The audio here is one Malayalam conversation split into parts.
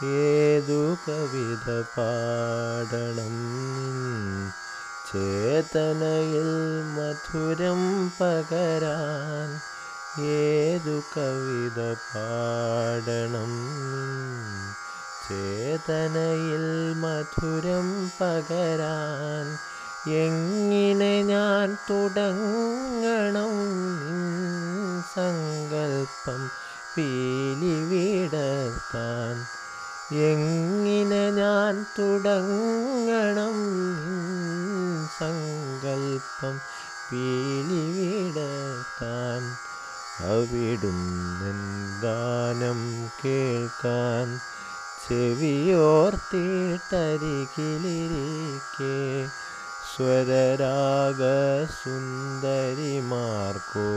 ഏതു കവിത പാടണം ചേതനയിൽ മധുരം പകരാൻ ഏതു കവിത പാടണം ചേതനയിൽ മധുരം പകരാൻ എങ്ങനെ ഞാൻ തുടങ്ങണം സങ്കൽപ്പം പീലി വിടർത്താൻ എങ്ങനെ ഞാൻ തുടങ്ങണം സങ്കൽപ്പം പീലിവിടത്താൻ അവിടുന്ന് ഗാനം കേൾക്കാൻ ചെവിയോർത്തിട്ടരികിലിരിക്കെ. സ്വരരാഗ സുന്ദരിമാർക്കോ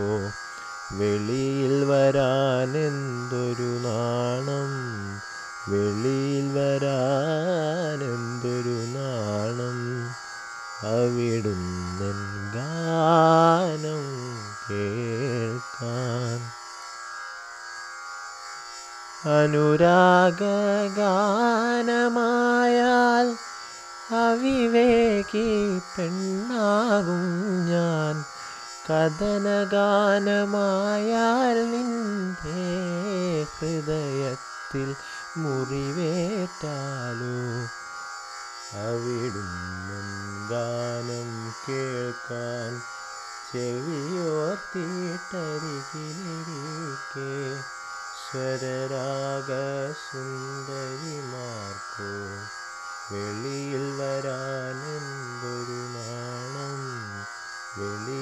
വെളിയിൽ വരാനെന്തൊരു നാണം? വെളിയിൽ വരാനെന്തൊരു നാണം? അവിടുന്നൻ ഗാനം കേൾക്കാൻ. അനുരാഗാനമായാൽ അവിവേകി പെണ്ണാകും ഞാൻ. കഥനഗാനമായാൽ നിന്റെ ഹൃദയത്തിൽ മുറിവേറ്റാലോ? ഗാനം കേൾക്കാൻ ചെവിയോർത്തിട്ടരികിലിരിക്കെ. സ്വരരാഗസുന്ദരിമാർക്കോ വെളിയിൽ വരാനെന്തൊരു നാണം? വെളി